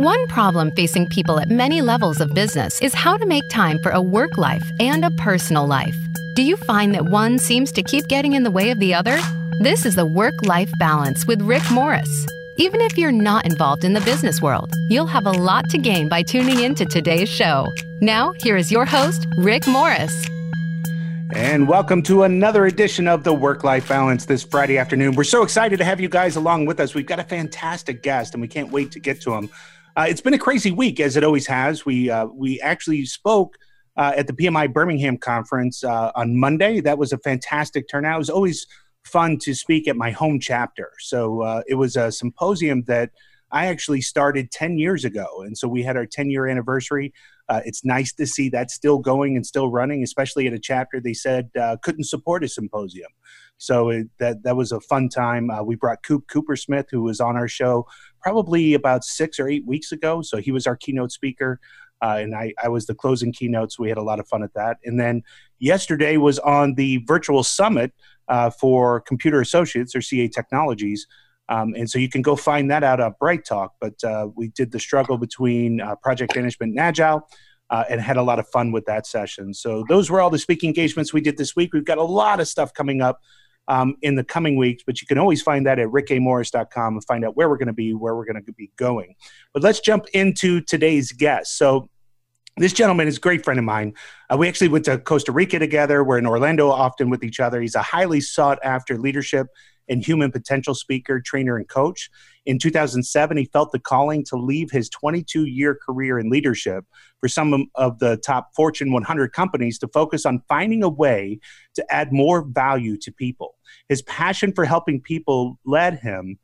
One problem facing people at many levels of business is how to make time for a work life and a personal life. Do you find that one seems to keep getting in the way of the other? This is the Work Life Balance with Rick Morris. Even if you're not involved in the business world, you'll have a lot to gain by tuning in to today's show. Now, here is your host, Rick Morris. And welcome to another edition of the Work Life Balance this Friday afternoon. We're so excited to have you guys along with us. We've got a fantastic guest, and we can't wait to get to him. Uh, it's been a crazy week, as it always has. We uh, we actually spoke uh, at the PMI Birmingham conference uh, on Monday. That was a fantastic turnout. It was always fun to speak at my home chapter. So uh, it was a symposium that I actually started 10 years ago. And so we had our 10 year anniversary. Uh, it's nice to see that still going and still running, especially at a chapter they said couldn't support a symposium. So it, that that was a fun time. We brought Coop Cooper Smith, who was on our show probably about six or eight weeks ago. So he was our keynote speaker. Uh, and I, I was the closing keynote, so we had a lot of fun at that. And then yesterday was on the virtual summit uh, for Computer Associates or CA Technologies, um, and so you can go find that out at Bright Talk. But uh, we did the struggle between uh, project management and agile. Uh, and had a lot of fun with that session. So those were all the speaking engagements we did this week. We've got a lot of stuff coming up um, in the coming weeks, but you can always find that at rickamorris.com and find out where we're going to be, where we're going to be going. But let's jump into today's guest. So this gentleman is a great friend of mine. Uh, we actually went to Costa Rica together. We're in Orlando often with each other. He's a highly sought after leadership and human potential speaker, trainer, and coach. In 2007, he felt the calling to leave his 22 year career in leadership for some of the top Fortune 100 companies to focus on finding a way to add more value to people. His passion for helping people led him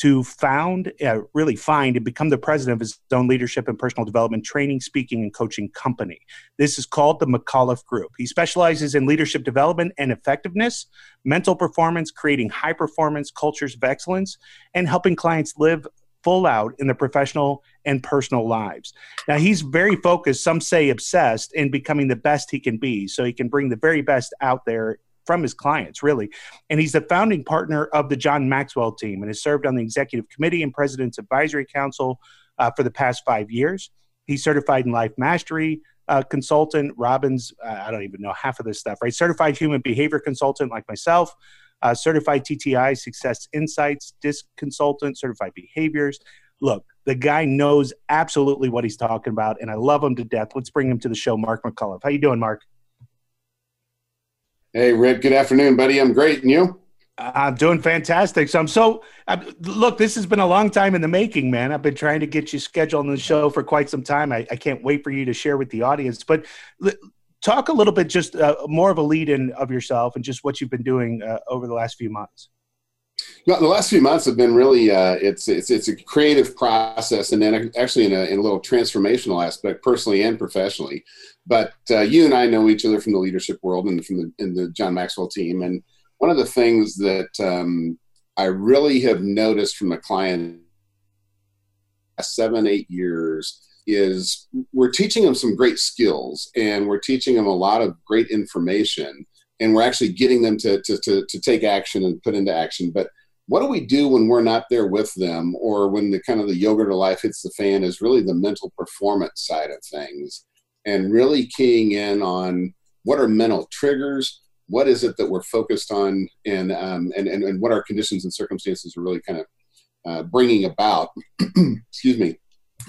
to found, uh, really find, and become the president of his own leadership and personal development training, speaking, and coaching company. This is called the McAuliffe Group. He specializes in leadership development and effectiveness, mental performance, creating high performance cultures of excellence, and helping clients live full out in their professional and personal lives. Now, he's very focused, some say obsessed, in becoming the best he can be so he can bring the very best out there from his clients, really. And he's the founding partner of the John Maxwell team and has served on the executive committee and president's advisory council uh, for the past five years. He's certified in life mastery uh, consultant. Robbins, uh, I don't even know half of this stuff, right? Certified human behavior consultant, like myself. Uh, certified TTI Success Insights, DISC consultant, certified behaviors. Look, the guy knows absolutely what he's talking about, and I love him to death. Let's bring him to the show, Mark McAuliffe. How you doing, Mark? Hey, Rick. Good afternoon, buddy. I'm great. And you? I'm doing fantastic. So I'm so I'm, look. This has been a long time in the making, man. I've been trying to get you scheduled on the show for quite some time. I, I can't wait for you to share with the audience. But talk a little bit, just uh, more of a lead in of yourself and just what you've been doing uh, over the last few months. Well, the last few months have been really uh, it's it's it's a creative process, and then actually in a, in a little transformational aspect, personally and professionally. But uh, you and I know each other from the leadership world and from the in the John Maxwell team. And one of the things that um, I really have noticed from a client seven eight years is we're teaching them some great skills and we're teaching them a lot of great information and we're actually getting them to, to, to, to take action and put into action. But what do we do when we're not there with them or when the kind of the yogurt of life hits the fan is really the mental performance side of things and really keying in on what are mental triggers? What is it that we're focused on and um, and, and, and what our conditions and circumstances are really kind of uh, bringing about? Excuse me.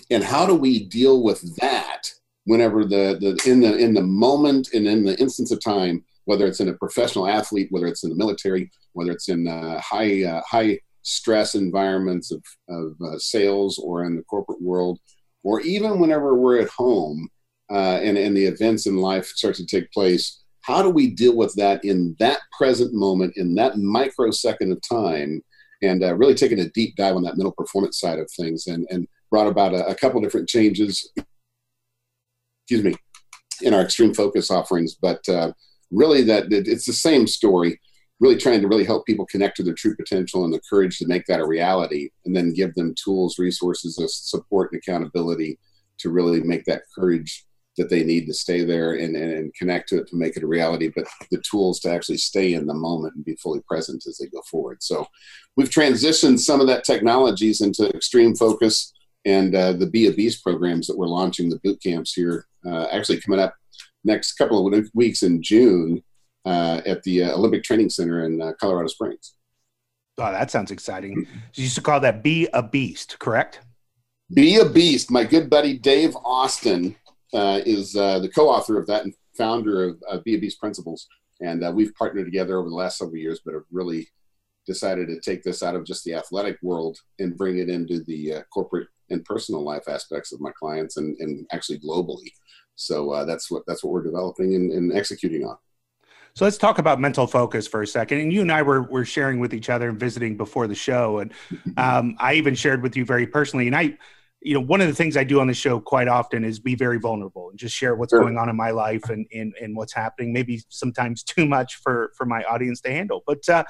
And how do we deal with that whenever the, the in the in the moment and in the instance of time whether it's in a professional athlete, whether it's in the military, whether it's in uh, high uh, high stress environments of, of uh, sales or in the corporate world, or even whenever we're at home uh, and, and the events in life start to take place. How do we deal with that in that present moment, in that microsecond of time, and uh, really taking a deep dive on that mental performance side of things, and, and brought about a, a couple different changes. Excuse me, in our extreme focus offerings, but uh, really that it's the same story really trying to really help people connect to their true potential and the courage to make that a reality and then give them tools resources support and accountability to really make that courage that they need to stay there and, and, and, connect to it to make it a reality, but the tools to actually stay in the moment and be fully present as they go forward. So we've transitioned some of that technologies into extreme focus and uh, the Be a Beast programs that we're launching, the boot camps here, uh, actually coming up next couple of weeks in June uh, at the uh, Olympic Training Center in uh, Colorado Springs. Oh, that sounds exciting. You used to call that Be a Beast, correct? Be a Beast. My good buddy Dave Austin uh, is the co-author of that and founder of Be a Beast Principles. And we've partnered together over the last several years, but have really decided to take this out of just the athletic world and bring it into the uh, corporate and personal life aspects of my clients and, and actually globally. So uh, that's what that's what we're developing and, and, executing on. So let's talk about mental focus for a second. And you and I were were sharing with each other and visiting before the show, and um, I even shared with you very personally. And I, you know, one of the things I do on the show quite often is be very vulnerable and just share what's sure. going on in my life and, and and what's happening. Maybe sometimes too much for for my audience to handle, but. Uh,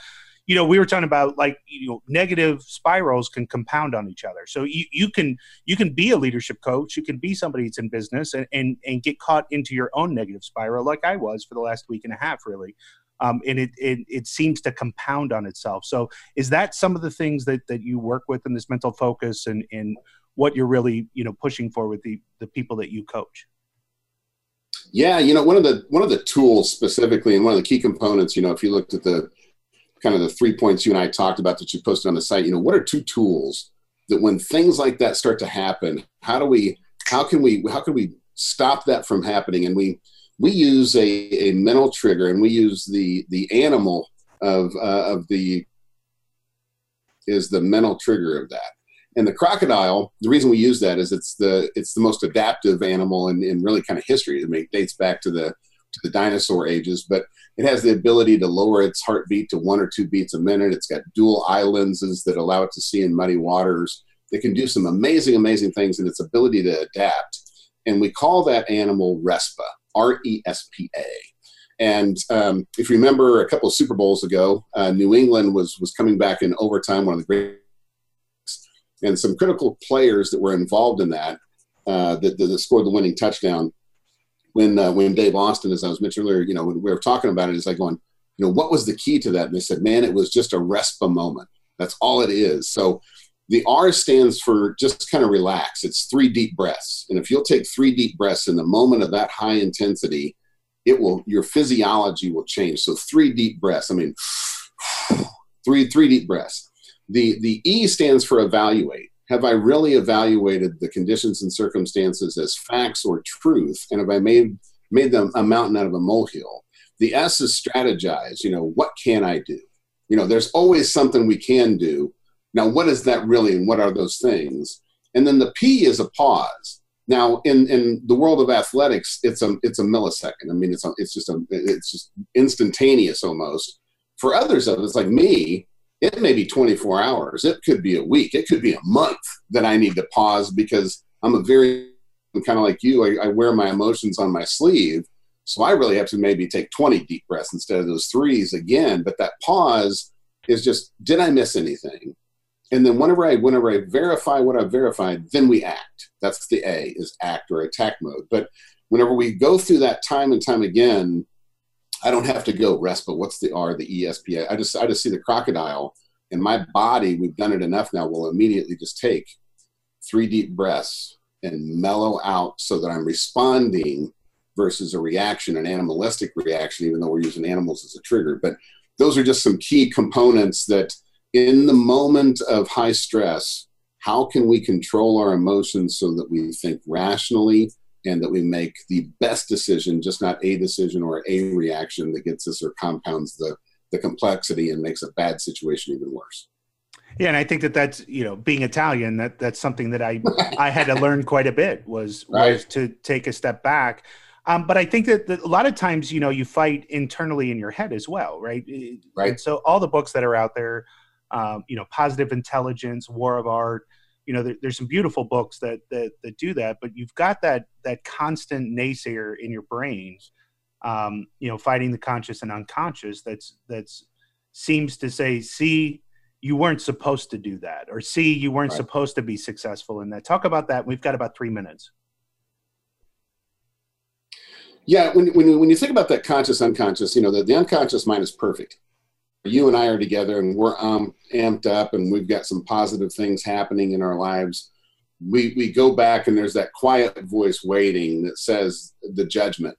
you know, we were talking about like you know, negative spirals can compound on each other. So you, you can you can be a leadership coach, you can be somebody that's in business and, and and get caught into your own negative spiral, like I was for the last week and a half, really. Um, and it, it it seems to compound on itself. So is that some of the things that that you work with in this mental focus and and what you're really you know pushing for with the the people that you coach? Yeah, you know, one of the one of the tools specifically, and one of the key components, you know, if you looked at the kind of the three points you and I talked about that you posted on the site, you know, what are two tools that when things like that start to happen, how do we, how can we, how can we stop that from happening? And we, we use a, a mental trigger and we use the, the animal of, uh, of the, is the mental trigger of that. And the crocodile, the reason we use that is it's the, it's the most adaptive animal in, in really kind of history. I mean, It dates back to the, to the dinosaur ages, but it has the ability to lower its heartbeat to one or two beats a minute. It's got dual eye lenses that allow it to see in muddy waters. It can do some amazing, amazing things in its ability to adapt. And we call that animal RESPA, R E S P A. And um, if you remember a couple of Super Bowls ago, uh, New England was, was coming back in overtime, one of the great, and some critical players that were involved in that, uh, that, that scored the winning touchdown when uh, when Dave Austin, as I was mentioning earlier, you know, when we were talking about it, it, is like going, you know, what was the key to that? And they said, man, it was just a RESPA moment. That's all it is. So the R stands for just kind of relax. It's three deep breaths. And if you'll take three deep breaths in the moment of that high intensity, it will your physiology will change. So three deep breaths. I mean, three three deep breaths. The the E stands for evaluate have I really evaluated the conditions and circumstances as facts or truth? And have I made made them a mountain out of a molehill? The S is strategize. You know, what can I do? You know, there's always something we can do. Now, what is that really, and what are those things? And then the P is a pause. Now, in, in the world of athletics, it's a it's a millisecond. I mean, it's a, it's just a it's just instantaneous almost. For others of us, like me, it may be 24 hours. It could be a week. It could be a month that i need to pause because i'm a very kind of like you I, I, wear my emotions on my sleeve. So i really have to maybe take 20 deep breaths instead of those threes again. But that pause is just did i miss anything? And then whenever i whenever i verify what i've verified then we act. That's the a is act or attack mode. But whenever we go through that time and time again I don't have to go rest, but what's the R, the ESPA? I just I just see the crocodile in my body. We've done it enough now. Will immediately just take three deep breaths and mellow out so that I'm responding versus a reaction, an animalistic reaction, even though we're using animals as a trigger. But those are just some key components that in the moment of high stress, how can we control our emotions so that we think rationally and that we make the best decision, just not a decision or a reaction that gets us or compounds the, the complexity and makes a bad situation even worse. Yeah, and I think that that's you know being Italian that that's something that I I had to learn quite a bit was right. was to take a step back. Um, but I think that, that, a lot of times you know you fight internally in your head as well, right? Right. And so all the books that are out there, um, you know, positive intelligence, war of art, you know there, there's some beautiful books that, that that do that but you've got that that constant naysayer in your brain um, you know fighting the conscious and unconscious that's that's seems to say see you weren't supposed to do that or see you weren't right. supposed to be successful in that. Talk about that. We've got about three minutes. Yeah when, when, when you think about that conscious unconscious you know the, the unconscious mind is perfect you and I are together and we're um, amped up and we've got some positive things happening in our lives, we we go back and there's that quiet voice waiting that says the judgment.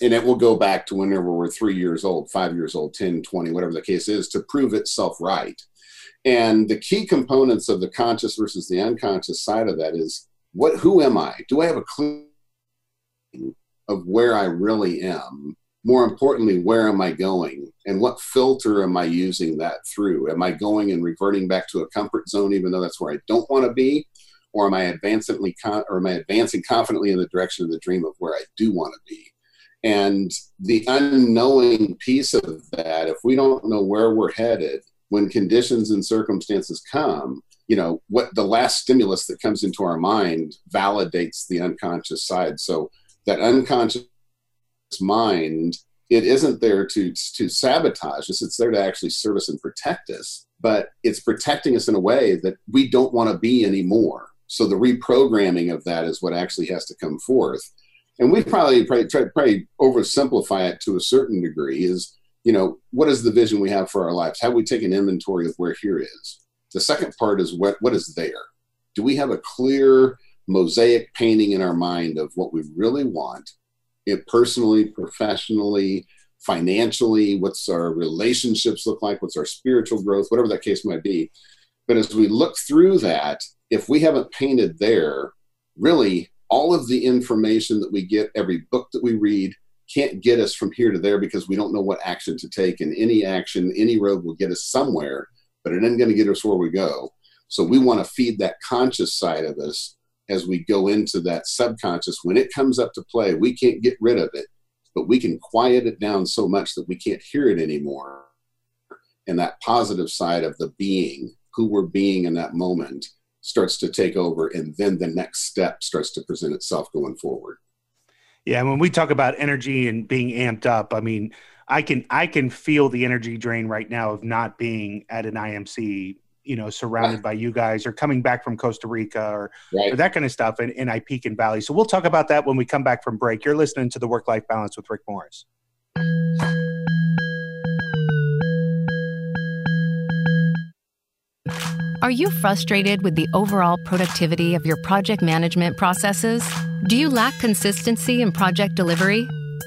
And it will go back to whenever we're three years old five years old 10 20 whatever the case is to prove itself right. And the key components of the conscious versus the unconscious side of that is what who am i? Do i have a clue of where i really am? More importantly where am i going and what filter am i using that through? Am i going and reverting back to a comfort zone even though that's where i don't want to be? Or am i advancing or am i advancing confidently in the direction of the dream of where i do want to be? And the unknowing piece of that if we don't know where we're headed when conditions and circumstances come you know what the last stimulus that comes into our mind validates the unconscious side. So that unconscious mind it isn't there to to sabotage us. It's there to actually serve us and protect us but it's protecting us in a way that we don't want to be anymore. So the reprogramming of that is what actually has to come forth. And we probably probably try probably oversimplify it to a certain degree is you know what is the vision we have for our lives? Have we taken inventory of where here is? The second part is what what is there? Do we have a clear mosaic painting in our mind of what we really want it personally, professionally, financially, what's our relationships look like, what's our spiritual growth, whatever that case might be. But as we look through that, if we haven't painted there, really all of the information that we get, every book that we read, can't get us from here to there because we don't know what action to take. And any action, any road will get us somewhere, but it isn't going to get us where we go. So we want to feed that conscious side of us as we go into that subconscious. When it comes up to play, we can't get rid of it, but we can quiet it down so much that we can't hear it anymore. And that positive side of the being, who we're being in that moment, starts to take over. And then the next step starts to present itself going forward. Yeah, when we talk about energy and being amped up, I mean, I can I can feel the energy drain right now of not being at an IMC you know, surrounded by you guys or coming back from Costa Rica or, right. or that kind of stuff in, in Ipecan Valley. So we'll talk about that when we come back from break. You're listening to the Work Life Balance with Rick Morris. Are you frustrated with the overall productivity of your project management processes? Do you lack consistency in project delivery?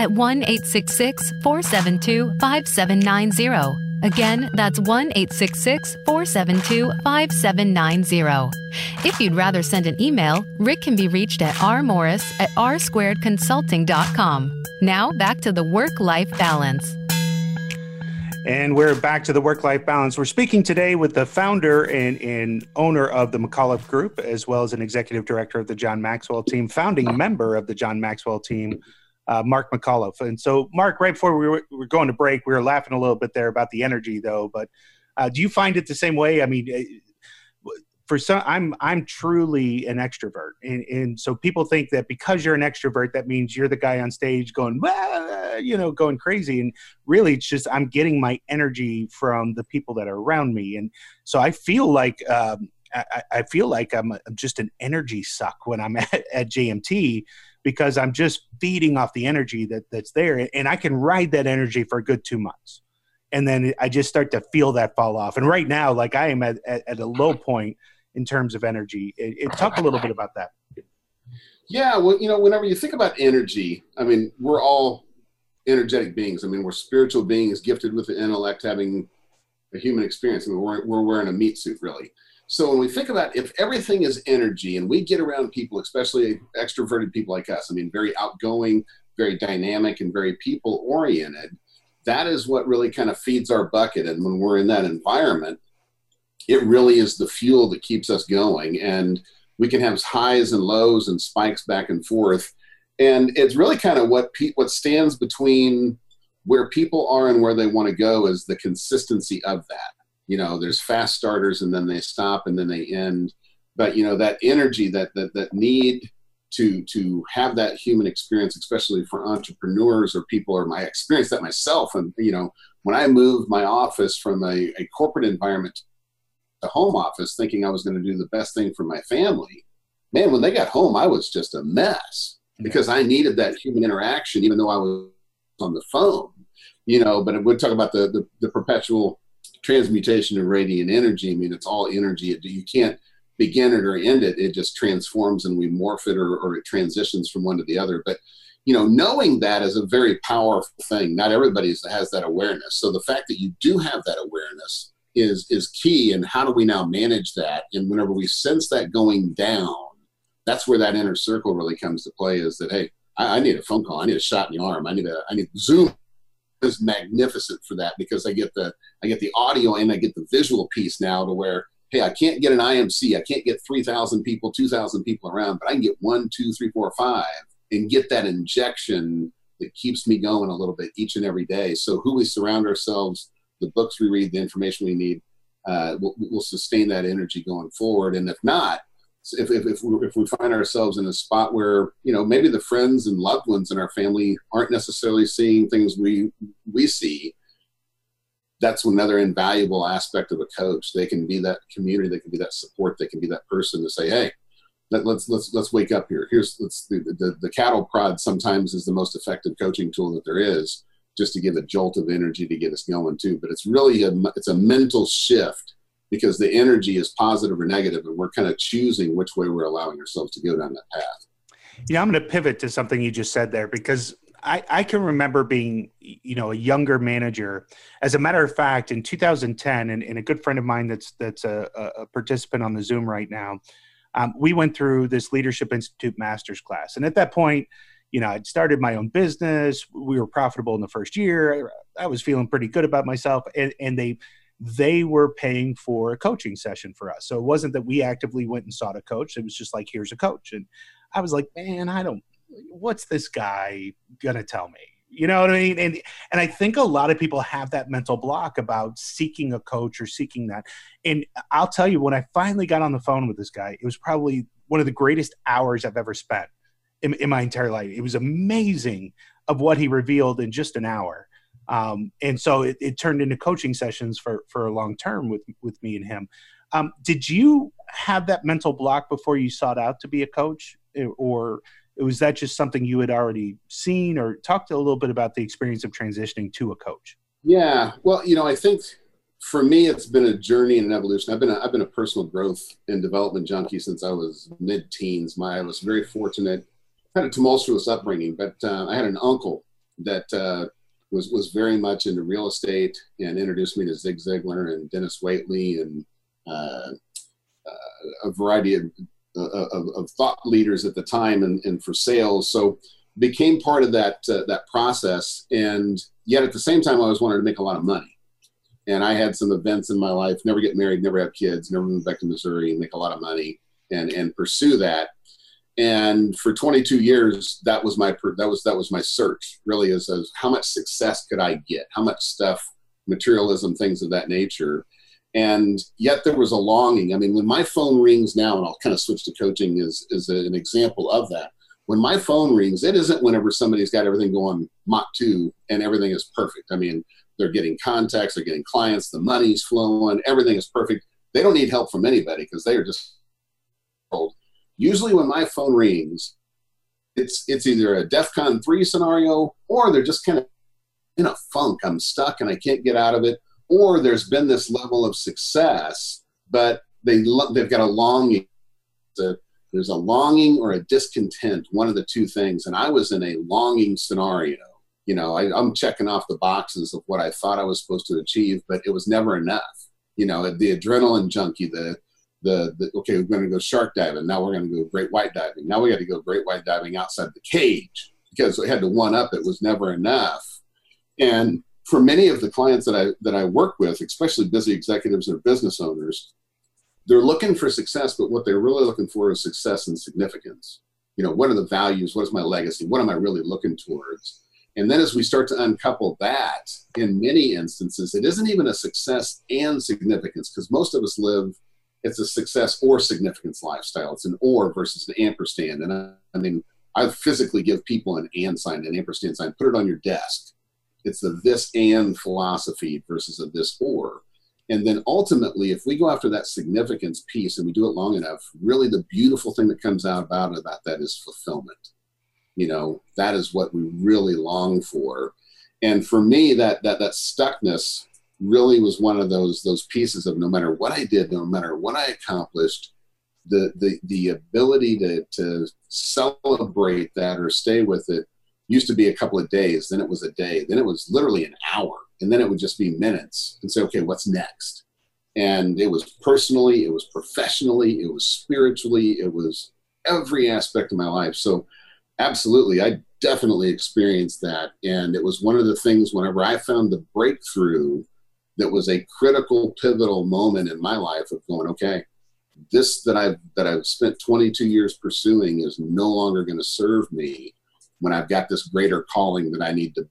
at 1 866 472 5790. Again, that's 1 866 472 5790. If you'd rather send an email, Rick can be reached at rmorris at rsquaredconsulting.com. Now back to the work life balance. And we're back to the work life balance. We're speaking today with the founder and, and, owner of the McAuliffe Group, as well as an executive director of the John Maxwell team, founding member of the John Maxwell team, uh, Mark McAuliffe. And so, Mark, right before we were, we were, going to break, we were laughing a little bit there about the energy, though. But uh, do you find it the same way? I mean, eh, for some, I'm I'm truly an extrovert, and, and so people think that because you're an extrovert, that means you're the guy on stage going, you know, going crazy. And really, it's just I'm getting my energy from the people that are around me, and so I feel like. Um, I, I, feel like I'm, I'm just an energy suck when I'm at, at JMT because I'm just feeding off the energy that that's there, and I can ride that energy for a good two months, and then I just start to feel that fall off. And right now, like I am at, at, at a low point in terms of energy. It, it, talk a little bit about that. Yeah, well, you know, whenever you think about energy, I mean, we're all energetic beings. I mean, we're spiritual beings gifted with the intellect, having a human experience. I mean, we're, we're wearing a meat suit, really. So when we think about if everything is energy and we get around people, especially extroverted people like us, I mean, very outgoing, very dynamic, and very people oriented, that is what really kind of feeds our bucket. And when we're in that environment, it really is the fuel that keeps us going. And we can have highs and lows and spikes back and forth. And it's really kind of what pe- what stands between where people are and where they want to go is the consistency of that you know there's fast starters and then they stop and then they end. But you know that energy that that, that need to to have that human experience especially for entrepreneurs or people or my experience that myself and you know when i moved my office from a, a corporate environment to home office thinking i was going to do the best thing for my family man when they got home i was just a mess because i needed that human interaction even though i was on the phone you know. But we'll talk about the, the, the perpetual transmutation of radiant energy. I mean, it's all energy. You can't begin it or end it. It just transforms and we morph it or, or it transitions from one to the other. But you know, knowing that is a very powerful thing. Not everybody has that awareness. So the fact that you do have that awareness is is key. And how do we now manage that? And whenever we sense that going down, that's where that inner circle really comes to play. Is that hey, I, I need a phone call. I need a shot in the arm. I need a I need Zoom is magnificent for that because I get the I get the audio and I get the visual piece now to where hey I can't get an IMC I can't get three thousand people two thousand people around but I can get one two three four five and get that injection that keeps me going a little bit each and every day. So who we surround ourselves, the books we read, the information we need, uh, will, will sustain that energy going forward. And if not, if, if, if, we, if we find ourselves in a spot where you know maybe the friends and loved ones in our family aren't necessarily seeing things we we see that's another invaluable aspect of a coach. They can be that community they can be that support they can be that person to say hey let, us let's let's wake up here. Here's let's the, the, the cattle prod sometimes is the most effective coaching tool that there is just to give a jolt of energy to get us going too. But it's really a it's a mental shift because the energy is positive or negative, and we're kind of choosing which way we're allowing ourselves to go down that path. Yeah, I'm going to pivot to something you just said there because I, I can remember being, you know, a younger manager. As a matter of fact, in 2010, and, and a good friend of mine that's that's a, a participant on the Zoom right now, um, we went through this Leadership Institute Masters class, and at that point, you know, I'd started my own business. We were profitable in the first year. I was feeling pretty good about myself, and, and they they were paying for a coaching session for us. So it wasn't that we actively went and sought a coach. It was just like, here's a coach. And I was like, man, I don't, what's this guy gonna tell me? You know what I mean? And and I think a lot of people have that mental block about seeking a coach or seeking that. And I'll tell you, when I finally got on the phone with this guy, it was probably one of the greatest hours I've ever spent in, in my entire life. It was amazing of what he revealed in just an hour. Um, and so it, it, turned into coaching sessions for for a long term with with me and him. Um, did you have that mental block before you sought out to be a coach, or was that just something you had already seen? Or talk a little bit about the experience of transitioning to a coach. Yeah, well, you know, I think for me, it's been a journey and an evolution. I've been a, I've been a personal growth and development junkie since I was mid teens. My I was very fortunate. had a tumultuous upbringing, but uh, I had an uncle that uh, was was very much into real estate and introduced me to Zig Ziglar and Denis Waitley and uh, uh, a variety of, of, of, thought leaders at the time and, and for sales. So became part of that uh, that process. And yet at the same time, I always wanted to make a lot of money. And I had some events in my life: never get married, never have kids, never move back to Missouri, and make a lot of money and and pursue that and for 22 years that was my that was that was my search really is as how much success could i get? How much stuff materialism things of that nature. And yet there was a longing. I mean when my phone rings now and i'll kind of switch to coaching is is an example of that. When my phone rings it isn't whenever somebody's got everything going mach 2 and everything is perfect. I mean they're getting contacts they're getting clients the money's flowing everything is perfect. They don't need help from anybody because they are just usually when my phone rings, it's it's either a DEFCON three scenario or they're just kind of in a funk. I'm stuck and I can't get out of it. Or there's been this level of success, but they they've got a longing. there's a longing or a discontent, one of the two things. And I was in a longing scenario. You know, I, I'm checking off the boxes of what I thought I was supposed to achieve, but it was never enough. You know, the adrenaline junkie, the the, the okay, we're going to go shark diving. Now we're going to go great white diving. Now we got to go great white diving outside the cage because we had to one up. It was never enough. And for many of the clients that I that I work with, especially busy executives or business owners, they're looking for success, but what they're really looking for is success and significance. You know, what are the values? What is my legacy? What am I really looking towards? And then as we start to uncouple that, in many instances, it isn't even a success and significance because most of us live it's a success or significance lifestyle. It's an or versus an ampersand. And I, I mean, I physically give people an and sign, an ampersand sign, put it on your desk. It's the this and philosophy versus a this or. And then ultimately, if we go after that significance piece and we do it long enough, really the beautiful thing that comes out about about that is fulfillment. You know, that is what we really long for. And for me, that that that stuckness really was one of those those pieces of no matter what I did, no matter what I accomplished, the the the ability to to celebrate that or stay with it used to be a couple of days, then it was a day, then it was literally an hour, and then it would just be minutes and say, okay, what's next? And it was personally, it was professionally, it was spiritually, it was every aspect of my life. So absolutely, I definitely experienced that. And it was one of the things whenever I found the breakthrough that was a critical pivotal moment in my life of going okay this that i've that i've spent 22 years pursuing is no longer going to serve me when i've got this greater calling that i need to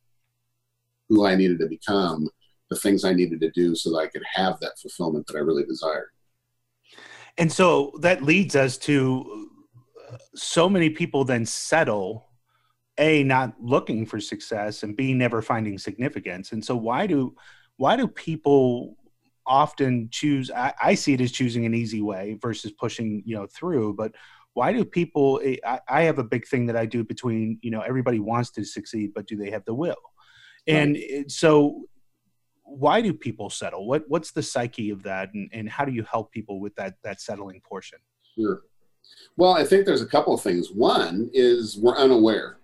who i needed to become the things i needed to do so that i could have that fulfillment that i really desired. And so that leads us to uh, so many people then settle a not looking for success and b never finding significance. And so why do why do people often choose I, I, see it as choosing an easy way versus pushing you know through but why do people eh, I, I, have a big thing that i do between you know everybody wants to succeed but do they have the will? And right. so why do people settle? What what's the psyche of that and, and how do you help people with that that settling portion? Sure. Well i think there's a couple of things. One is we're unaware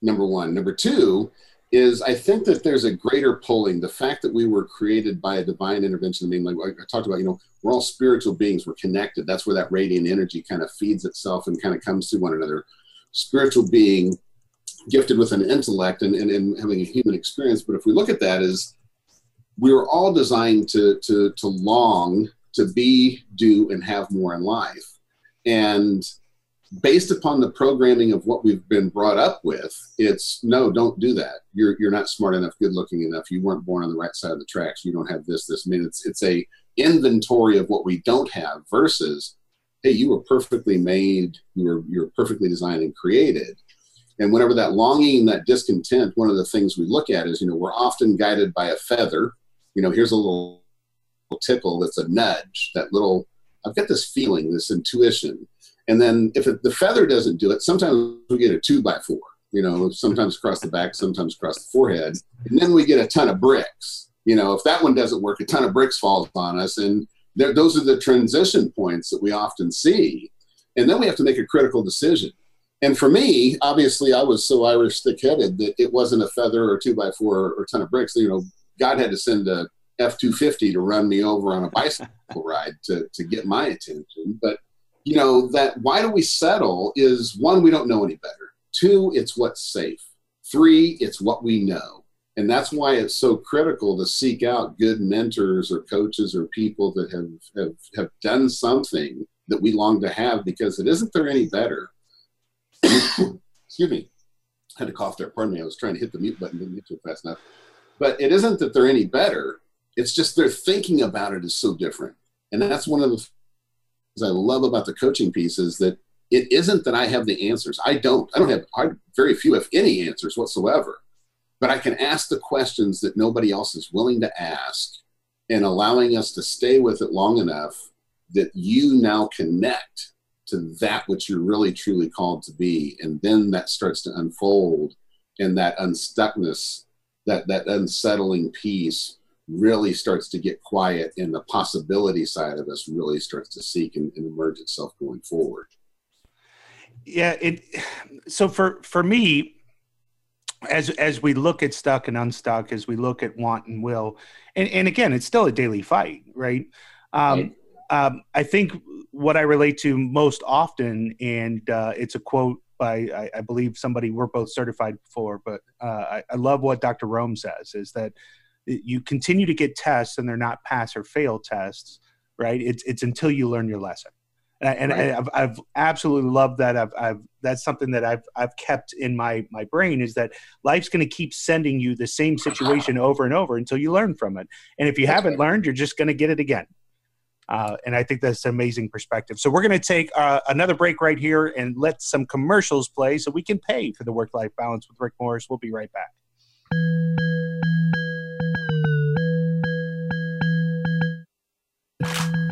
number one. Number two is I think that there's a greater pulling. The fact that we were created by a divine intervention. I mean, like I talked about, you know, we're all spiritual beings. We're connected. That's where that radiant energy kind of feeds itself and kind of comes to one another. Spiritual being, gifted with an intellect and, and, and having a human experience. But if we look at that as we were all designed to to to long to be, do, and have more in life. And based upon the programming of what we've been brought up with, it's no, don't do that. You're you're not smart enough, good looking enough. You weren't born on the right side of the tracks. You don't have this, this. I mean, it's it's a inventory of what we don't have versus, hey, you were perfectly made. You were you're perfectly designed and created. And whenever that longing, that discontent, one of the things we look at is, you know, we're often guided by a feather. You know, here's a little tickle that's a nudge, that little, I've got this feeling, this intuition and then if it, the feather doesn't do it, sometimes we get a two by four, you know, sometimes across the back, sometimes across the forehead. And then we get a ton of bricks. You know, if that one doesn't work, a ton of bricks falls on us. And those are the transition points that we often see. And then we have to make a critical decision. And for me, obviously, I was so Irish thick-headed that it wasn't a feather or two by four or a ton of bricks. You know, God had to send a F two fifty to run me over on a bicycle ride to to get my attention. But you know that why do we settle? Is one we don't know any better. Two, it's what's safe. Three, it's what we know. And that's why it's so critical to seek out good mentors or coaches or people that have, have, have done something that we long to have because it isn't there any better. Excuse me. I had to cough there. Pardon me. I was trying to hit the mute button, didn't get to it fast enough. But it isn't that they're any better. It's just their thinking about it is so different. And that's one of the I love about the coaching piece is that it isn't that I have the answers. I don't. I don't have I, very few, if any, answers whatsoever. But I can ask the questions that nobody else is willing to ask and allowing us to stay with it long enough that you now connect to that which you're really truly called to be. And then that starts to unfold and that unstuckness, that, that unsettling piece really starts to get quiet and the possibility side of us really starts to seek and, and emerge itself going forward. Yeah, it so for for me, as as we look at stuck and unstuck, as we look at want and will, and, and again, it's still a daily fight, right? Um, right. Um, I think what I relate to most often, and uh, it's a quote by I, I, believe somebody we're both certified for, but uh, I, I, love what Dr. Rohm says is that you continue to get tests and they're not pass or fail tests, right? It's it's until you learn your lesson and, right. I've, I've absolutely loved that. I've, I've that's something that I've I've kept in my my brain is that life's going to keep sending you the same situation over and over until you learn from it. And if you that's haven't right. learned, you're just going to get it again. Uh, and I think that's an amazing perspective. So we're going to take uh, another break right here and let some commercials play so we can pay for the work life balance with Rick Morris. We'll be right back.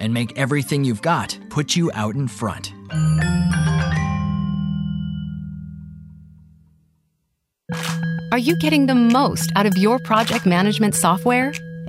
and make everything you've got put you out in front? Are you getting the most out of your project management software?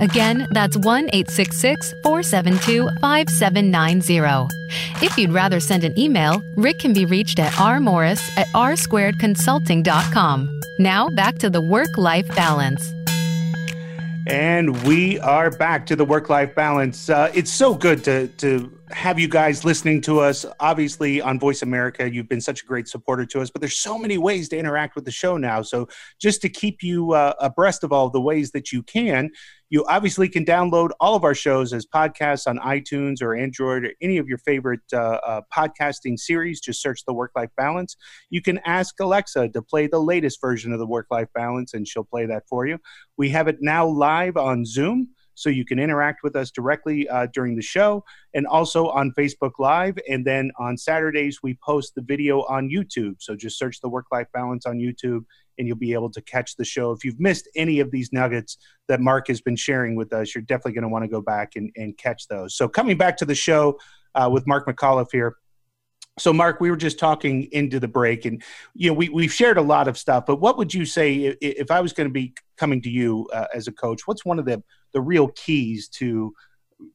Again, that's 1 866 472 5790. If you'd rather send an email, Rick can be reached at rmorris at rsquaredconsulting.com. Now back to the work life balance. And we are back to the work life balance. Uh, it's so good to, to have you guys listening to us. Obviously, on Voice America, you've been such a great supporter to us, but there's so many ways to interact with the show now. So, just to keep you uh, abreast of all the ways that you can, you obviously can download all of our shows as podcasts on iTunes or Android or any of your favorite uh, uh, podcasting series. Just search the Work Life Balance. You can ask Alexa to play the latest version of the Work Life Balance, and she'll play that for you. We have it now live on Zoom so you can interact with us directly uh, during the show and also on Facebook Live. And then on Saturdays, we post the video on YouTube. So just search the work life balance on YouTube and you'll be able to catch the show. If you've missed any of these nuggets that Mark has been sharing with us, you're definitely going to want to go back and, and catch those. So coming back to the show uh, with Mark McAuliffe here. So, Mark, we were just talking into the break, and you know we we've shared a lot of stuff. But what would you say if, if I was going to be coming to you uh, as a coach? What's one of the the real keys to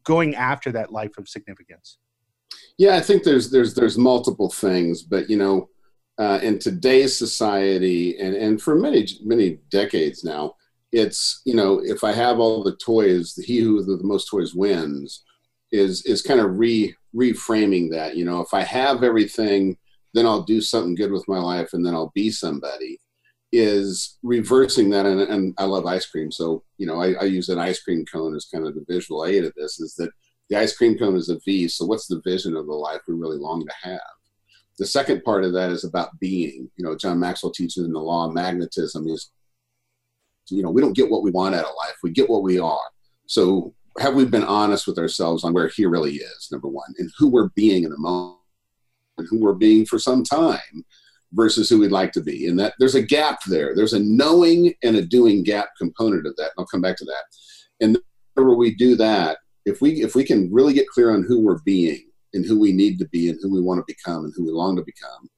going after that life of significance? Yeah, I think there's there's there's multiple things, but you know, uh, in today's society, and and for many many decades now, it's you know if I have all the toys, he who the most toys wins, is is kind of re reframing that. You know, if I have everything, then I'll do something good with my life, and then I'll be somebody. Is reversing that, and, and I love ice cream, so you know I, I use an ice cream cone as kind of the visual aid of this. Is that the ice cream cone is a V, so what's the vision of the life we really long to have? The second part of that is about being. You know, John Maxwell teaches in the law of magnetism is, you know, we don't get what we want out of life; we get what we are. So have we been honest with ourselves on where he really is number one and who we're being in the moment and who we're being for some time versus who we'd like to be and that there's a gap there there's a knowing and a doing gap component of that i'll come back to that and whenever we do that if we if we can really get clear on who we're being and who we need to be and who we want to become and who we long to become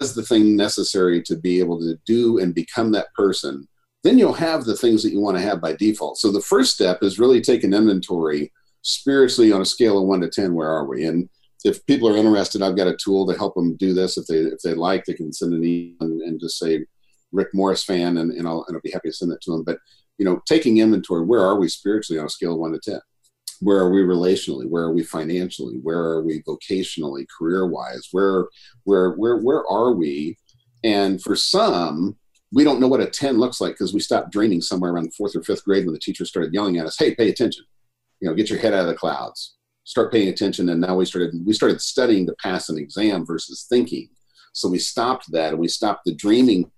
is the thing necessary to be able to do and become that person then you'll have the things that you want to have by default. So the first step is really take an inventory spiritually on a scale of one to 10, where are we? And if people are interested, I've got a tool to help them do this. If they, if they like, they can send an email and, and just say Rick Morris fan, and, and, I'll, and I'll be happy to send that to them. But, you know, taking inventory, where are we spiritually on a scale of one to 10? Where are we relationally? Where are we financially? Where are we vocationally, career wise? Where, where, where, where are we? And for some, we don't know what a 10 looks like because we stopped dreaming somewhere around fourth or fifth grade when the teacher started yelling at us, hey, pay attention. You know, get your head out of the clouds. Start paying attention. And now we started we started studying to pass an exam versus thinking. So we stopped that and we stopped the dreaming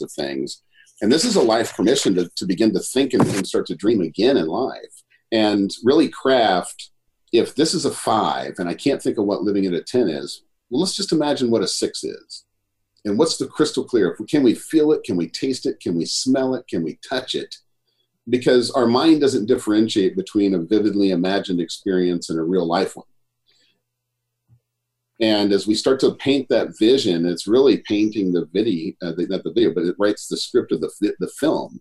of things. And this is a life permission to, to begin to think and, and start to dream again in life. And really craft, if this is a five and I can't think of what living at a 10 is, well, let's just imagine what a six is and what's the crystal clear? Can we feel it? Can we taste it? Can we smell it? Can we touch it? Because our mind doesn't differentiate between a vividly imagined experience and a real life one. And as we start to paint that vision, it's really painting the video, uh, the, not the video, but it writes the script of the, the film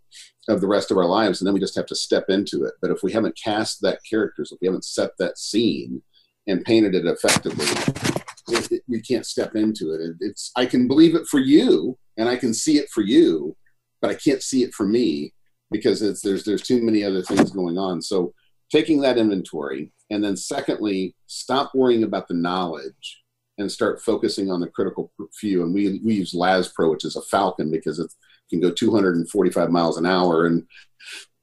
of the rest of our lives. And then we just have to step into it. But if we haven't cast that characters, if we haven't set that scene and painted it effectively, it, it, we can't step into it. it. It's I can believe it for you, and I can see it for you, but I can't see it for me because there's there's too many other things going on. So taking that inventory, and then secondly, stop worrying about the knowledge and start focusing on the critical few. And we we use LazPro, which is a Falcon, because it can go 245 miles an hour and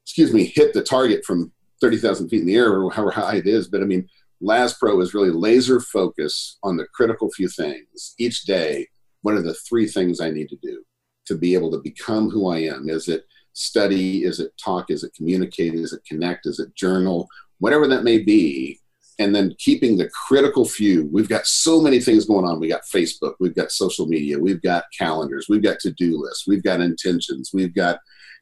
excuse me hit the target from 30,000 feet in the air or however high it is. But I mean, LazPro is really laser focus on the critical few things each day. What are the three things I need to do to be able to become who I am? Is it study? Is it talk? Is it communicate? Is it connect? Is it journal? Whatever that may be. And then keeping the critical few. We've got so many things going on. We got Facebook, we've got social media, we've got calendars, we've got to do lists, we've got intentions, we've got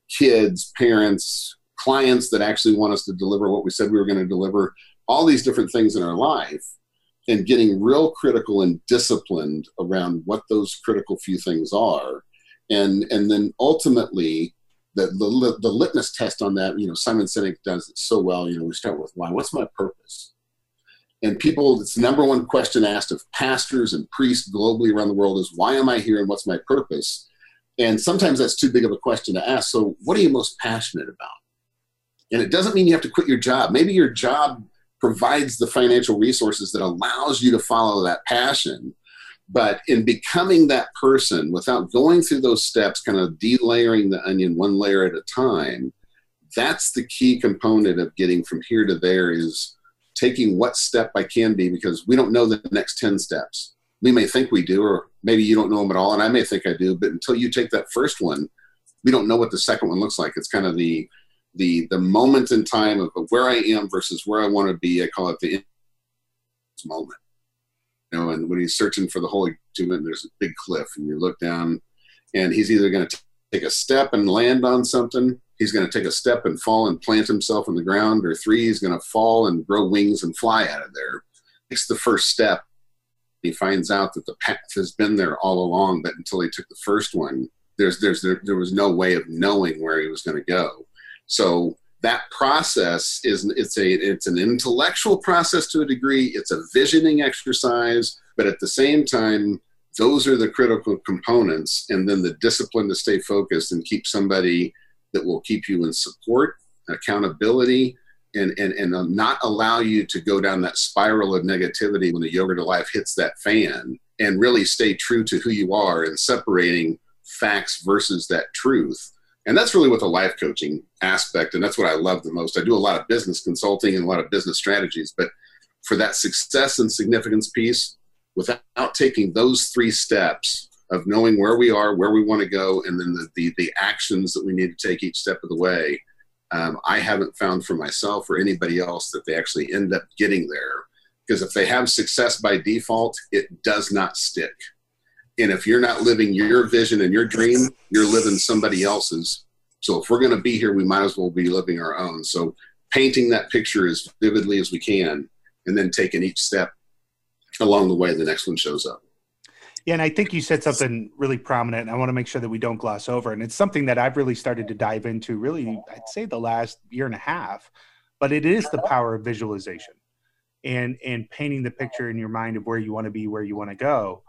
kids, parents, clients that actually want us to deliver what we said we were going to deliver all these different things in our life and getting real critical and disciplined around what those critical few things are and and then ultimately the, the, the litmus test on that, you know, Simon Sinek does it so well. You know, we start with why. What's my purpose? And people, it's the number one question asked of pastors and priests globally around the world is why am I here and what's my purpose? And sometimes that's too big of a question to ask. So, what are you most passionate about? And it doesn't mean you have to quit your job. Maybe your job provides the financial resources that allows you to follow that passion but in becoming that person without going through those steps kind of delayering the onion one layer at a time that's the key component of getting from here to there is taking what step i can be because we don't know the next 10 steps. We may think we do or maybe you don't know them at all and i may think i do but until you take that first one we don't know what the second one looks like. It's kind of the the the moment in time of where i am versus where i want to be. I call it the moment. You know, and when he's searching for the Holy Tomb, there's a big cliff, and you look down, and he's either going to take a step and land on something, he's going to take a step and fall and plant himself in the ground, or three, he's going to fall and grow wings and fly out of there. It's the first step. He finds out that the path has been there all along, but until he took the first one, there's there's there, there was no way of knowing where he was going to go. So that process is it's a it's an intellectual process to a degree it's a visioning exercise but at the same time those are the critical components and then the discipline to stay focused and keep somebody that will keep you in support accountability and, and, and not allow you to go down that spiral of negativity when the yoga to life hits that fan and really stay true to who you are and separating facts versus that truth and that's really what the life coaching aspect, and that's what I love the most. I do a lot of business consulting and a lot of business strategies, but for that success and significance piece, without taking those three steps of knowing where we are, where we want to go, and then the, the, the actions that we need to take each step of the way, um, I haven't found for myself or anybody else that they actually end up getting there. Because if they have success by default, it does not stick. And if you're not living your vision and your dream, you're living somebody else's. So if we're going to be here, we might as well be living our own. So painting that picture as vividly as we can, and then taking each step along the way, the next one shows up. Yeah, and I think you said something really prominent, I want to make sure that we don't gloss over. And it's something that I've really started to dive into, really, I'd say the last year and a half. But it is the power of visualization, and and painting the picture in your mind of where you want to be, where you want to go.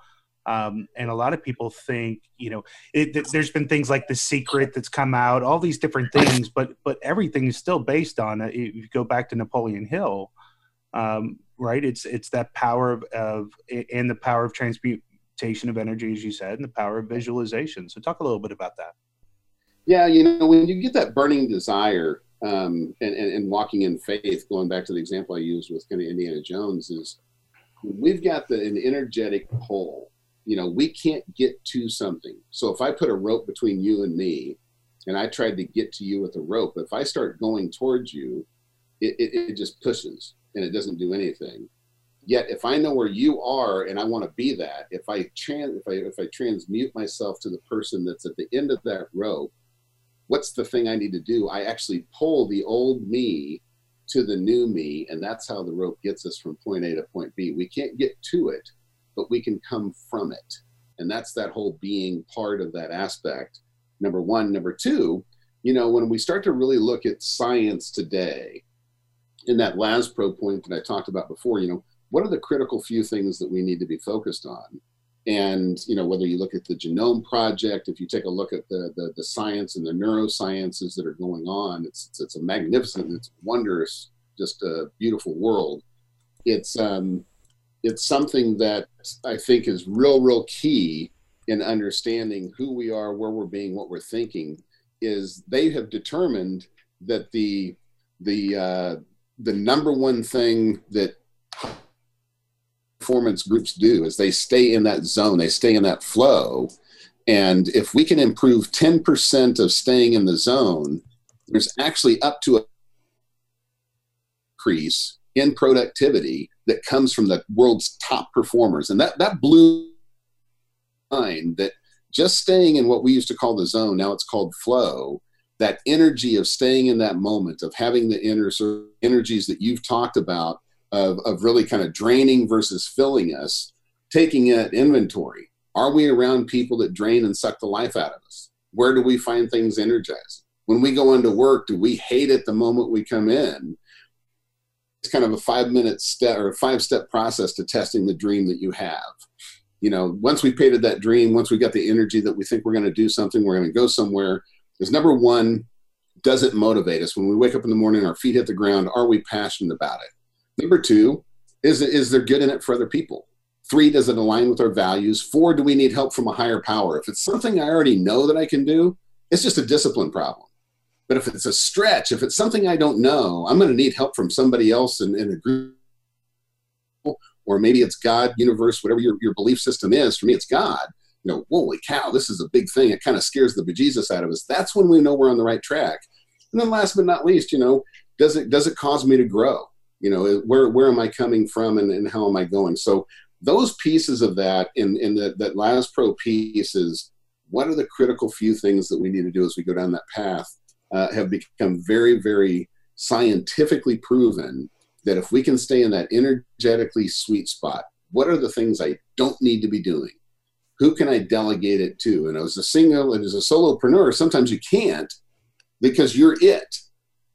Um, and a lot of people think, you know, it, there's been things like The Secret that's come out, all these different things, but but everything is still based on. Uh, if you go back to Napoleon Hill, um, right? It's it's that power of, of and the power of of energy, as you said, and the power of visualization. So talk a little bit about that. Yeah, you know, when you get that burning desire um, and, and, and walking in faith, going back to the example I used with kind of Indiana Jones, is we've got the, an energetic pull you know, we can't get to something. So if I put a rope between you and me, and I tried to get to you with a rope, if I start going towards you, it, it, it just pushes and it doesn't do anything. Yet if I know where you are and I want to be that, if I trans if I if I transmute myself to the person that's at the end of that rope, what's the thing I need to do? I actually pull the old me to the new me, and that's how the rope gets us from point A to point B. We can't get to it but we can come from it. And that's that whole being part of that aspect. Number one. Number two, you know, when we start to really look at science today, in that LASPro point that I talked about before, you know, what are the critical few things that we need to be focused on? And, you know, whether you look at the Genome Project, if you take a look at the, the, the science and the neurosciences that are going on, it's, it's, it's a magnificent, it's wondrous, just a beautiful world. It's, um, it's something that I think is real, real key in understanding who we are, where we're being, what we're thinking. Is they have determined that the the uh, the number one thing that performance groups do is they stay in that zone, they stay in that flow, and if we can improve ten percent of staying in the zone, there's actually up to a increase in productivity that comes from the world's top performers. And that, that blew mind that just staying in what we used to call the zone, now it's called flow, that energy of staying in that moment, of having the inner energies that you've talked about, of, of really kind of draining versus filling us, taking an inventory. Are we around people that drain and suck the life out of us? Where do we find things energizing? when we go into work, do we hate it the moment we come in? It's kind of a five minute step or a five step process to testing the dream that you have. You know, once we painted that dream, once we got the energy that we think we're going to do something, we're going to go somewhere, is number one, does it motivate us? When we wake up in the morning, our feet hit the ground, are we passionate about it? Number two, is, is there good in it for other people? Three, does it align with our values? Four, do we need help from a higher power? If it's something I already know that I can do, it's just a discipline problem. But if it's a stretch, if it's something I don't know, I'm going to need help from somebody else in, in a group, or maybe it's God, universe, whatever your, your belief system is. For me, it's God. You know, holy cow, this is a big thing. It kind of scares the bejesus out of us. That's when we know we're on the right track. And then last but not least, you know, does it does it cause me to grow? You know, where where am I coming from and, and how am I going? So those pieces of that in, in the, that last pro piece is what are the critical few things that we need to do as we go down that path uh, have become very, very scientifically proven that if we can stay in that energetically sweet spot, what are the things I don't need to be doing? Who can I delegate it to? And as a single and as a solopreneur, sometimes you can't because you're it.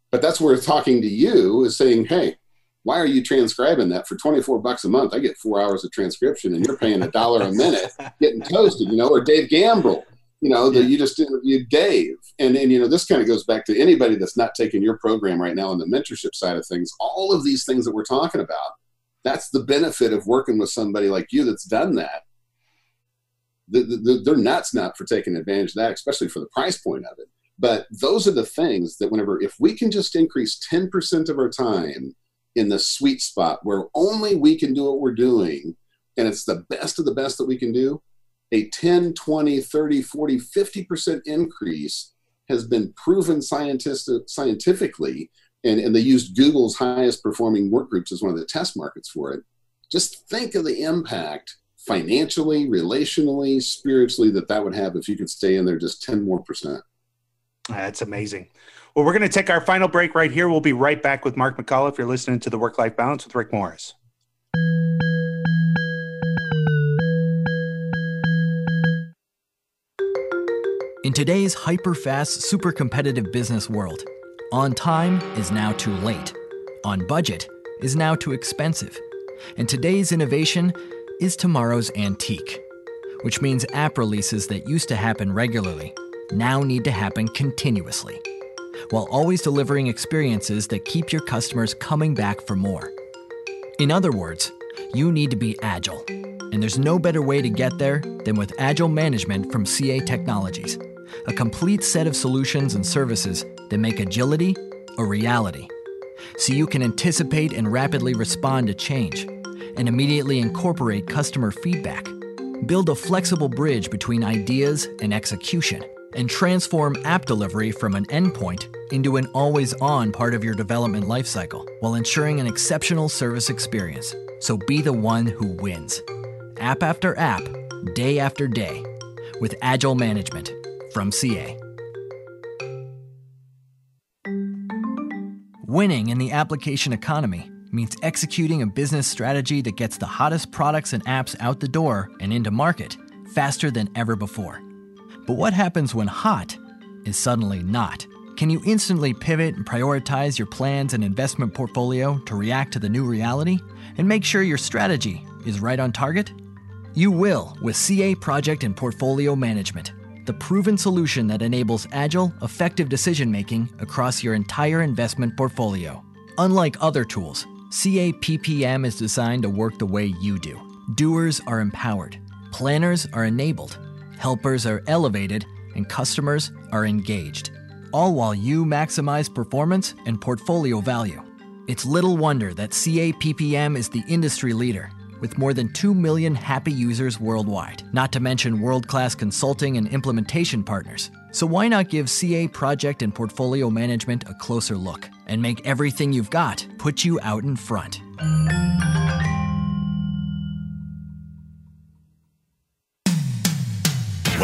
But that's where talking to you is saying, hey, why are you transcribing that for 24 bucks a month? I get four hours of transcription and you're paying a dollar a minute getting toasted, you know, or Dave Gamble, you know, that you just interviewed Dave. And, and, you know, this kind of goes back to anybody that's not taking your program right now on the mentorship side of things. All of these things that we're talking about, that's the benefit of working with somebody like you that's done that. The, the, they're nuts not for taking advantage of that, especially for the price point of it. But those are the things that whenever, if we can just increase 10% of our time in the sweet spot where only we can do what we're doing and it's the best of the best that we can do a 10 20 30 40 50% increase has been proven scientifically and, and they used google's highest performing work groups as one of the test markets for it. Just think of the impact financially relationally spiritually that that would have if you could stay in there just 10 more percent. That's amazing well, we're going to take our final break right here. We'll be right back with Mark McAuliffe if you're listening to the Work Life Balance with Rick Morris. In today's hyper fast, super competitive business world, on time is now too late. On budget is now too expensive. And today's innovation is tomorrow's antique, which means app releases that used to happen regularly now need to happen continuously while always delivering experiences that keep your customers coming back for more. In other words, you need to be agile. And there's no better way to get there than with Agile Management from CA Technologies, a complete set of solutions and services that make agility a reality. So you can anticipate and rapidly respond to change and immediately incorporate customer feedback. Build a flexible bridge between ideas and execution and transform app delivery from an endpoint into an always on part of your development lifecycle while ensuring an exceptional service experience. So be the one who wins. App after app, day after day, with Agile Management from CA. Winning in the application economy means executing a business strategy that gets the hottest products and apps out the door and into market faster than ever before. But what happens when hot is suddenly not? Can you instantly pivot and prioritize your plans and investment portfolio to react to the new reality and make sure your strategy is right on target? You will with CA Project and Portfolio Management, the proven solution that enables agile, effective decision making across your entire investment portfolio. Unlike other tools, CA PPM is designed to work the way you do. Doers are empowered, planners are enabled helpers are elevated, and customers are engaged, all while you maximize performance and portfolio value. It's little wonder that CAPPM is the industry leader, with more than 2 million happy users worldwide, not to mention world class consulting and implementation partners. So, why not give CA project and portfolio management a closer look and make everything you've got put you out in front?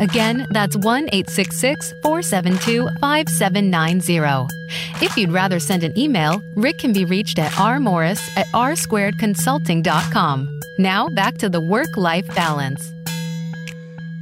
Again, that's 1 866 472 5790. If you'd rather send an email, Rick can be reached at rmorris at rsquaredconsulting.com. Now back to the work life balance.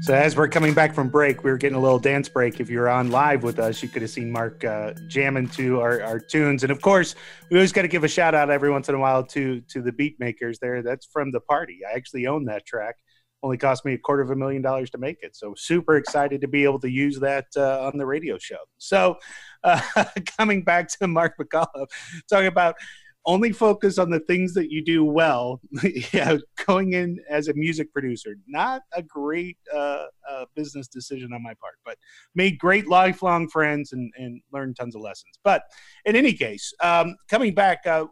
So as we're coming back from break, we were getting a little dance break. If you're on live with us, you could have seen Mark uh, jamming to our, our tunes. And of course, we always got to give a shout out every once in a while to to the beat makers there. That's from the party. I actually own that track. Only cost me a quarter of a million dollars to make it. So super excited to be able to use that uh, on the radio show. So uh, coming back to Mark McAuliffe, talking about only focus on the things that you do well. yeah, going in as a music producer, not a great uh, uh, business decision on my part, but made great lifelong friends and, and learned tons of lessons. But in any case, um, coming back, uh,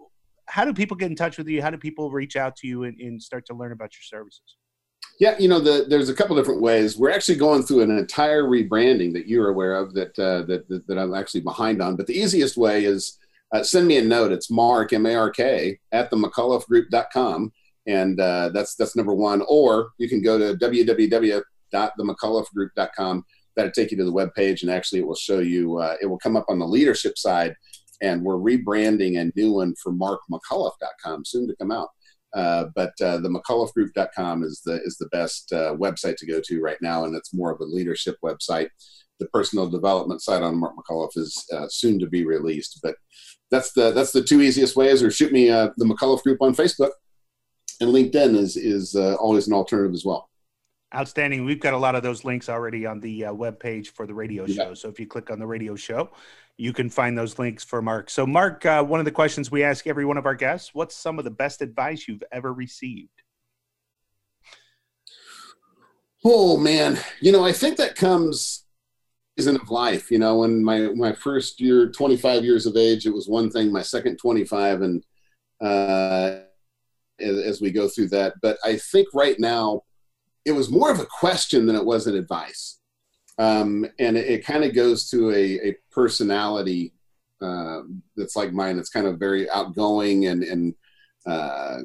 how do people get in touch with you? How do people reach out to you and, and start to learn about your services? Yeah, you know, the, there's a couple different ways. We're actually going through an entire rebranding that you're aware of that, uh, that, that, that I'm actually behind on. But the easiest way is uh, send me a note. It's Mark M A R K at the McAuliffeGroup.com, and uh, that's that's number one. Or you can go to www.themcauliffegroup.com. That'll take you to the web page, and actually it will show you. Uh, it will come up on the leadership side, and we're rebranding a new one for MarkMcAuliffe.com soon to come out. Uh, but uh, the McAuliffeGroup.com is the is the best uh, website to go to right now, and it's more of a leadership website. The personal development site on Mark McAuliffe is uh, soon to be released, but that's the that's the two easiest ways. Or shoot me uh, the McAuliffe Group on Facebook, and LinkedIn is is uh, always an alternative as well. Outstanding. We've got a lot of those links already on the uh, web page for the radio yeah. show. So if you click on the radio show, you can find those links for Mark. So, Mark, uh, one of the questions we ask every one of our guests: What's some of the best advice you've ever received? Oh man, you know, I think that comes season of life. You know, when my my first year, 25 years of age, it was one thing. My second 25, and uh, as, as we go through that, but I think right now it was more of a question than it was an advice. Um, and it, it kind of goes to a, a personality uh, that's like mine. It's kind of very outgoing and and uh,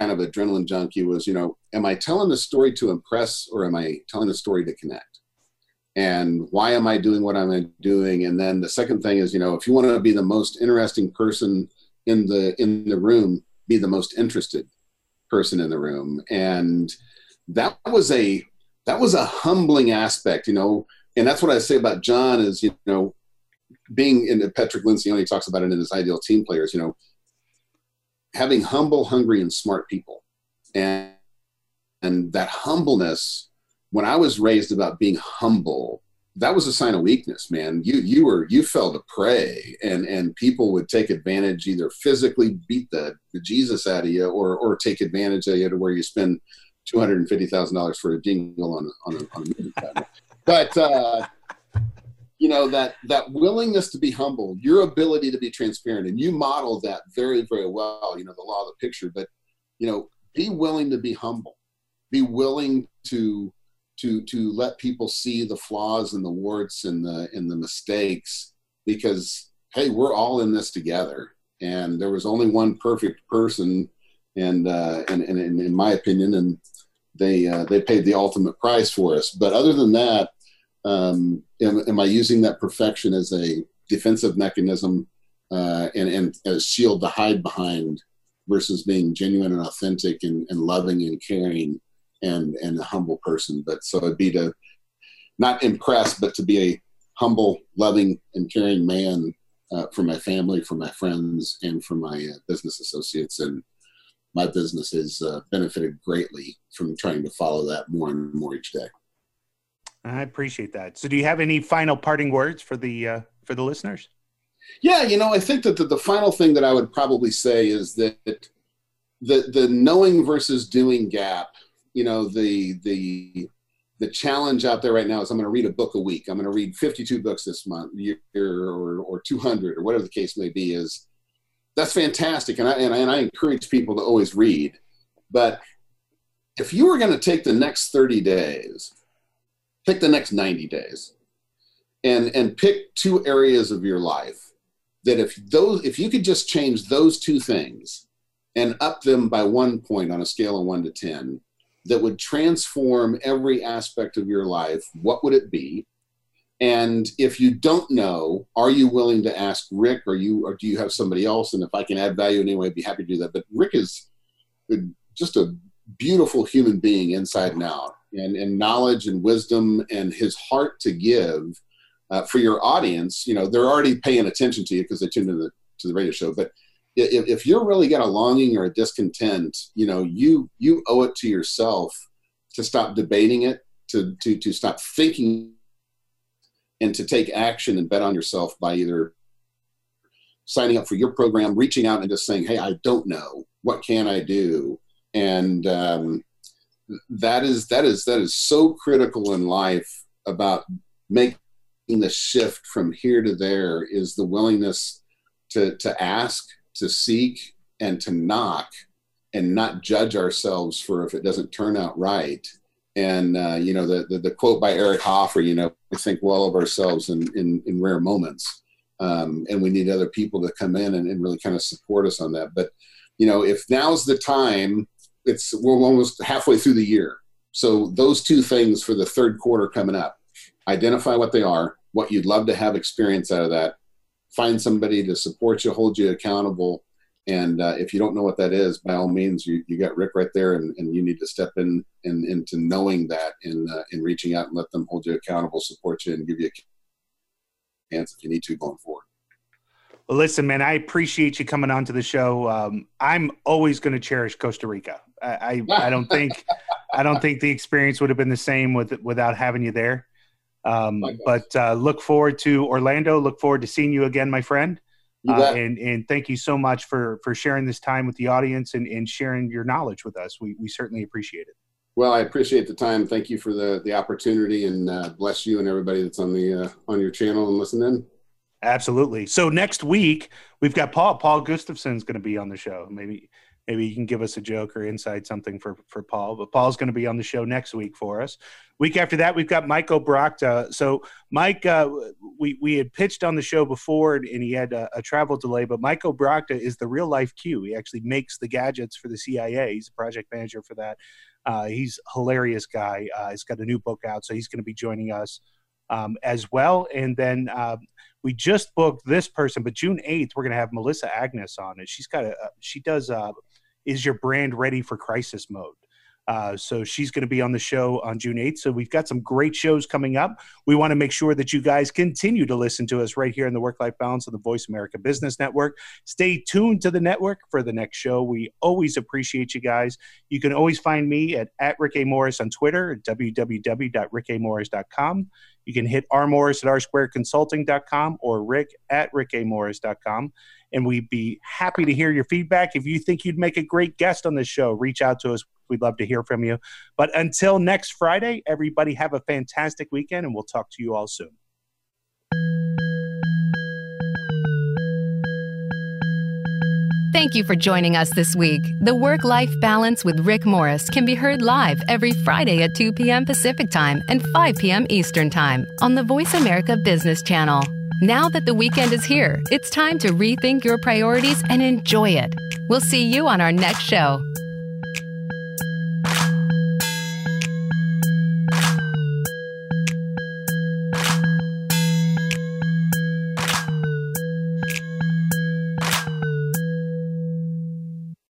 kind of adrenaline junkie. Was you know, am I telling the story to impress or am I telling the story to connect? and why am I doing what I'm doing? And then the second thing is, you know, if you want to be the most interesting person in the in the room, be the most interested person in the room. And that was a that was a humbling aspect, you know. And that's what I say about John is, you know, being in Patrick Lencioni talks about it in his ideal team players, you know, having humble, hungry, and smart people. And and that humbleness when I was raised about being humble, that was a sign of weakness, man. You you were you fell to prey, and and people would take advantage, either physically beat the, the Jesus out of you, or or take advantage of you to where you spend two hundred and fifty thousand dollars for a dingle on on a, on a but uh, you know that that willingness to be humble, your ability to be transparent, and you model that very very well. You know the law of the picture, but you know be willing to be humble, be willing to to to let people see the flaws and the warts and the and the mistakes because hey we're all in this together and there was only one perfect person and uh and, and, and in my opinion and they uh, they paid the ultimate price for us but other than that um am, am i using that perfection as a defensive mechanism uh and and as shield to hide behind versus being genuine and authentic and, and loving and caring and and a humble person. But so it'd be to not impress, but to be a humble, loving, and caring man uh, for my family, for my friends, and for my uh, business associates. And my business has uh, benefited greatly from trying to follow that more and more each day. I appreciate that. So, do you have any final parting words for the uh, for the listeners? Yeah, you know, I think that the, the final thing that I would probably say is that the the knowing versus doing gap you know the the the challenge out there right now is I'm going to read a book a week. I'm going to read 52 books this month, year, or or 200, or whatever the case may be. Is that's fantastic, and I and I, and I encourage people to always read. But if you were going to take the next 30 days, pick the next 90 days, and and pick two areas of your life that if those if you could just change those two things and up them by one point on a scale of one to 10 that would transform every aspect of your life, what would it be? And if you don't know, are you willing to ask Rick or you or do you have somebody else? And if I can add value in any way, I'd be happy to do that. But Rick is just a beautiful human being inside and out, and, and knowledge and wisdom and his heart to give uh, for your audience. You know, they're already paying attention to you because they tuned in the, to the radio show. But if, if you're really got a longing or a discontent, you know, you you owe it to yourself to stop debating it, to to to stop thinking, and to take action and bet on yourself by either signing up for your program, reaching out and just saying, "Hey, I don't know. What can I do?" And um, that is that is that is so critical in life about making the shift from here to there is the willingness to to ask to seek and to knock and not judge ourselves for if it doesn't turn out right. And uh, you know the, the, the quote by Eric Hoffer, you know, we think well of ourselves in in, in rare moments, um, and we need other people to come in and, and really kind of support us on that. But you know, if now's the time, it's we're almost halfway through the year. So those two things for the third quarter coming up, identify what they are, what you'd love to have experience out of that, find somebody to support you, hold you accountable. And uh, if you don't know what that is, by all means, you, you got Rick right there, and, and you need to step in, in into knowing that and uh, in reaching out and let them hold you accountable, support you, and give you a chance if you need to going forward. Well, listen, man, I appreciate you coming on to the show. Um, I'm always going to cherish Costa Rica. I, I, I don't think I don't think the experience would have been the same with without having you there. Um, but uh, look forward to Orlando. Look forward to seeing you again, my friend. Uh, and and thank you so much for for sharing this time with the audience and, and sharing your knowledge with us. We we certainly appreciate it. Well, I appreciate the time. Thank you for the the opportunity, and uh, bless you and everybody that's on the uh, on your channel and listening. Absolutely. So next week we've got Paul. Paul Gustafson's going to be on the show. Maybe maybe you can give us a joke or insight something for for Paul. But Paul's going to be on the show next week for us. Week after that, we've got Mike Obrochta. So Mike, uh, we we had pitched on the show before, and he had a, a, travel delay. But Mike Obrochta is the real life Q. He actually makes the gadgets for the CIA. He's a project manager for that. Uh, he's a hilarious guy. Uh, he's got a new book out, so he's going to be joining us um, as well. And then um, we just booked this person, but June eighth, we're going to have Melissa Agnes on it. She's got a she does uh, is your brand ready for crisis mode? Uh, so she's going to be on the show on June 8th. So we've got some great shows coming up. We want to make sure that you guys continue to listen to us right here in the Work Life Balance of the Voice America Business Network. Stay tuned to the network for the next show. We always appreciate you guys. You can always find me at, at Rick A. Morris on Twitter, at www.rickamorris.com. You can hit R. Morris at rsquareconsulting.com or rick at rickamorris.com and we'd be happy to hear your feedback. If you think you'd make a great guest on this show, reach out to us. We'd love to hear from you. But until next Friday, everybody have a fantastic weekend, and we'll talk to you all soon. Thank you for joining us this week. The Work Life Balance with Rick Morris can be heard live every Friday at 2 p.m. Pacific Time and 5 p.m. Eastern Time on the Voice America Business Channel. Now that the weekend is here, it's time to rethink your priorities and enjoy it. We'll see you on our next show.